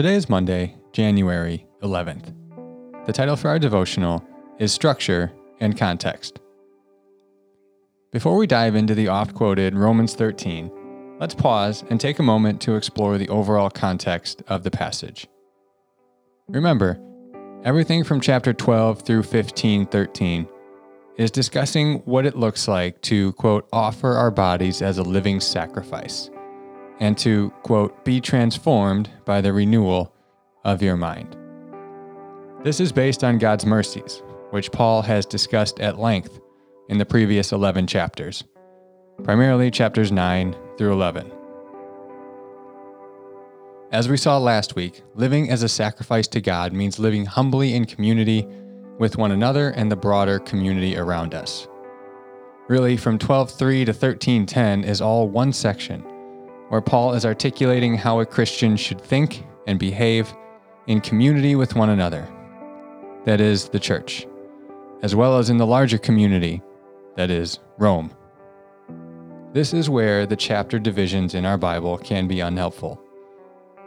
Today is Monday, January 11th. The title for our devotional is Structure and Context. Before we dive into the oft quoted Romans 13, let's pause and take a moment to explore the overall context of the passage. Remember, everything from chapter 12 through 15 13 is discussing what it looks like to, quote, offer our bodies as a living sacrifice and to, quote, be transformed by the renewal of your mind. This is based on God's mercies, which Paul has discussed at length in the previous 11 chapters, primarily chapters 9 through 11. As we saw last week, living as a sacrifice to God means living humbly in community with one another and the broader community around us. Really, from 12:3 to 13:10 is all one section where Paul is articulating how a Christian should think and behave in community with one another. That is, the church, as well as in the larger community, that is, Rome. This is where the chapter divisions in our Bible can be unhelpful.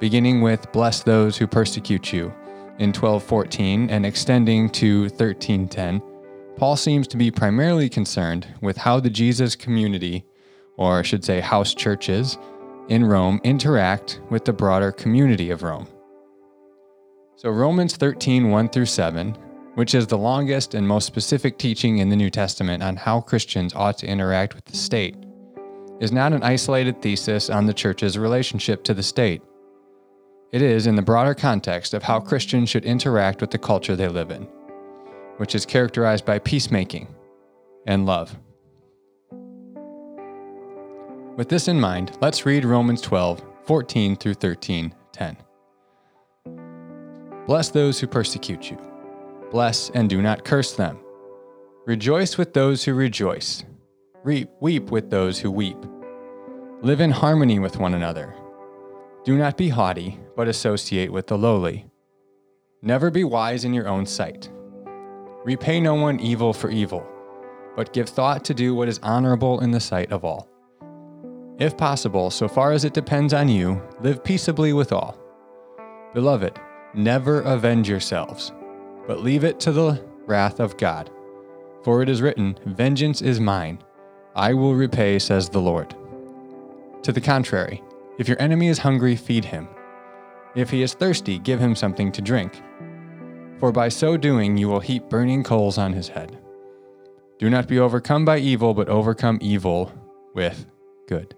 Beginning with bless those who persecute you in 12:14 and extending to 13:10, Paul seems to be primarily concerned with how the Jesus community, or I should say house churches, in Rome interact with the broader community of Rome. So, Romans 13 1 through 7, which is the longest and most specific teaching in the New Testament on how Christians ought to interact with the state, is not an isolated thesis on the church's relationship to the state. It is in the broader context of how Christians should interact with the culture they live in, which is characterized by peacemaking and love. With this in mind, let's read Romans 12, 14 through 13, 10. Bless those who persecute you. Bless and do not curse them. Rejoice with those who rejoice. Reap, weep with those who weep. Live in harmony with one another. Do not be haughty, but associate with the lowly. Never be wise in your own sight. Repay no one evil for evil, but give thought to do what is honorable in the sight of all. If possible, so far as it depends on you, live peaceably with all. Beloved, never avenge yourselves, but leave it to the wrath of God. For it is written, Vengeance is mine, I will repay, says the Lord. To the contrary, if your enemy is hungry, feed him. If he is thirsty, give him something to drink. For by so doing, you will heap burning coals on his head. Do not be overcome by evil, but overcome evil with good.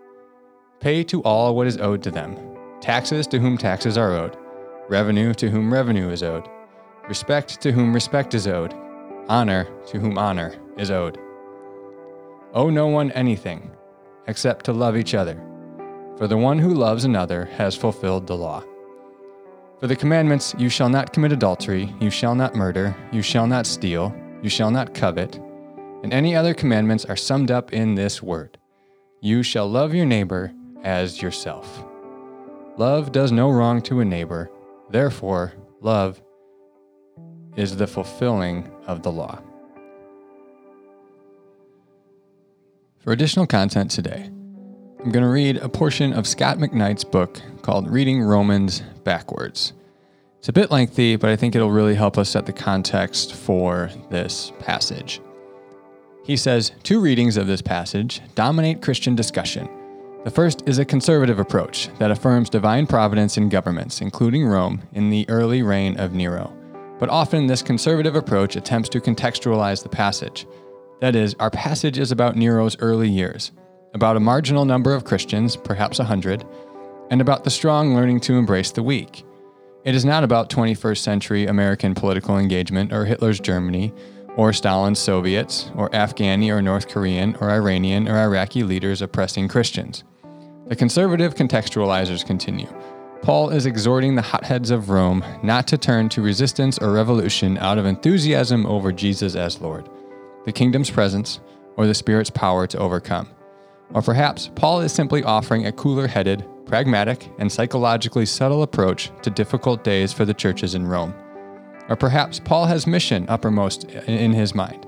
Pay to all what is owed to them. Taxes to whom taxes are owed, revenue to whom revenue is owed, respect to whom respect is owed, honor to whom honor is owed. Owe no one anything except to love each other, for the one who loves another has fulfilled the law. For the commandments, you shall not commit adultery, you shall not murder, you shall not steal, you shall not covet, and any other commandments are summed up in this word. You shall love your neighbor as yourself. Love does no wrong to a neighbor, therefore, love is the fulfilling of the law. For additional content today, I'm going to read a portion of Scot McKnight's book called Reading Romans Backwards. It's a bit lengthy, but I think it'll really help us set the context for this passage. He says two readings of this passage dominate Christian discussion The first is a conservative approach that affirms divine providence in governments, including Rome, in the early reign of Nero. But often, this conservative approach attempts to contextualize the passage. That is, our passage is about Nero's early years, about a marginal number of Christians, perhaps a hundred, and about the strong learning to embrace the weak. It is not about 21st century American political engagement or Hitler's Germany or Stalin's Soviets or Afghani or North Korean or Iranian or Iraqi leaders oppressing Christians. The conservative contextualizers continue. Paul is exhorting the hotheads of Rome not to turn to resistance or revolution out of enthusiasm over Jesus as Lord, the kingdom's presence, or the Spirit's power to overcome. Or perhaps Paul is simply offering a cooler headed, pragmatic, and psychologically subtle approach to difficult days for the churches in Rome. Or perhaps Paul has mission uppermost in his mind.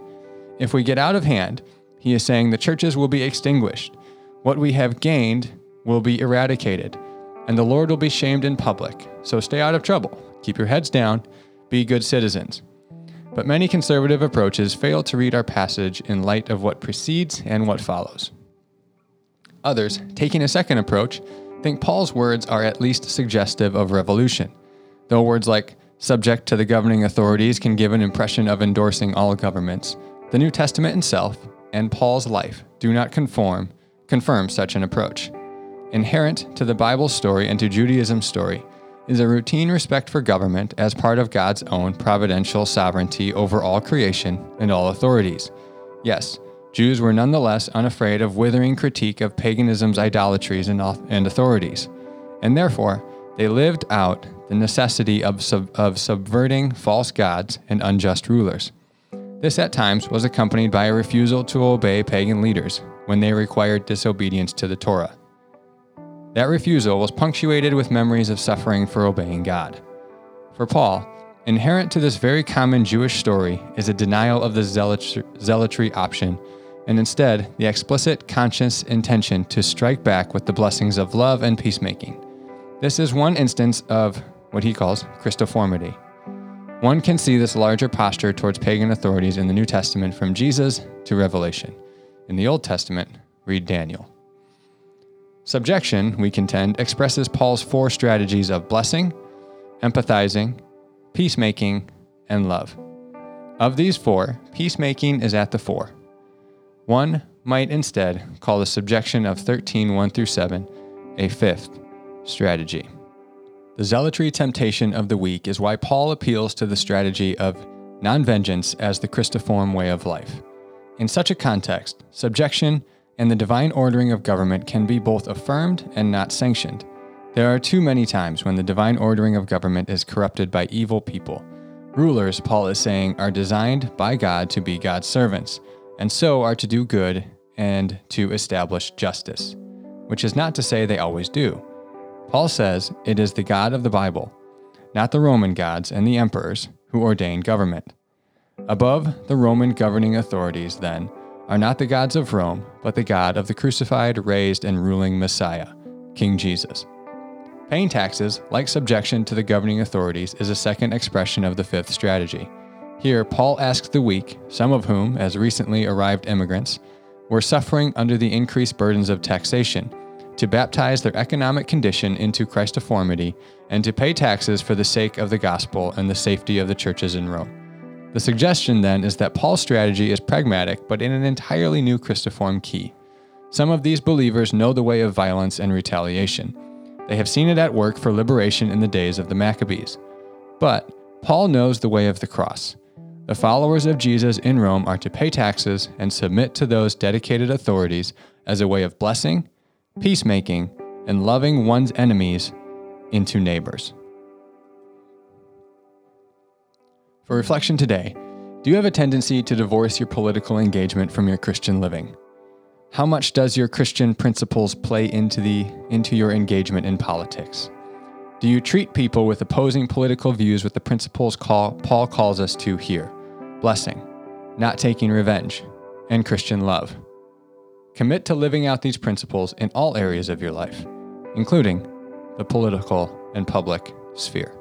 If we get out of hand, he is saying the churches will be extinguished. What we have gained will be eradicated, and the Lord will be shamed in public. So stay out of trouble, keep your heads down, be good citizens. But many conservative approaches fail to read our passage in light of what precedes and what follows. Others, taking a second approach, think Paul's words are at least suggestive of revolution, though words like subject to the governing authorities can give an impression of endorsing all governments. The New Testament itself and Paul's life do not conform confirm such an approach. Inherent to the Bible story and to Judaism's story is a routine respect for government as part of God's own providential sovereignty over all creation and all authorities. Yes, Jews were nonetheless unafraid of withering critique of paganism's idolatries and, authorities, and therefore they lived out the necessity of, sub- of subverting false gods and unjust rulers. This at times was accompanied by a refusal to obey pagan leaders when they required disobedience to the Torah. That refusal was punctuated with memories of suffering for obeying God. For Paul, inherent to this very common Jewish story is a denial of the zealotry option, and instead the explicit conscious intention to strike back with the blessings of love and peacemaking. This is one instance of what he calls Christoformity. One can see this larger posture towards pagan authorities in the New Testament from Jesus to Revelation. In the Old Testament, read Daniel. Subjection, we contend, expresses Paul's four strategies of blessing, empathizing, peacemaking, and love. Of these four, peacemaking is at the fore. One might instead call the subjection of 13 1 through 7 a fifth strategy. The zealotry temptation of the weak is why Paul appeals to the strategy of non vengeance as the Christiform way of life. In such a context, subjection and the divine ordering of government can be both affirmed and not sanctioned. There are too many times when the divine ordering of government is corrupted by evil people. Rulers, Paul is saying, are designed by God to be God's servants, and so are to do good and to establish justice, which is not to say they always do. Paul says it is the God of the Bible, not the Roman gods and the emperors, who ordain government. Above the Roman governing authorities, then, are not the gods of Rome, but the God of the crucified, raised, and ruling Messiah, King Jesus. Paying taxes, like subjection to the governing authorities, is a second expression of the fifth strategy. Here, Paul asks the weak, some of whom, as recently arrived immigrants, were suffering under the increased burdens of taxation, to baptize their economic condition into Christoformity and to pay taxes for the sake of the gospel and the safety of the churches in Rome. The suggestion then is that Paul's strategy is pragmatic, but in an entirely new Christiform key. Some of these believers know the way of violence and retaliation. They have seen it at work for liberation in the days of the Maccabees. But Paul knows the way of the cross. The followers of Jesus in Rome are to pay taxes and submit to those dedicated authorities as a way of blessing, peacemaking, and loving one's enemies into neighbors. For reflection today, do you have a tendency to divorce your political engagement from your Christian living? How much does your Christian principles play into the into your engagement in politics? Do you treat people with opposing political views with the principles call, Paul calls us to here? Blessing, not taking revenge, and Christian love. Commit to living out these principles in all areas of your life, including the political and public sphere.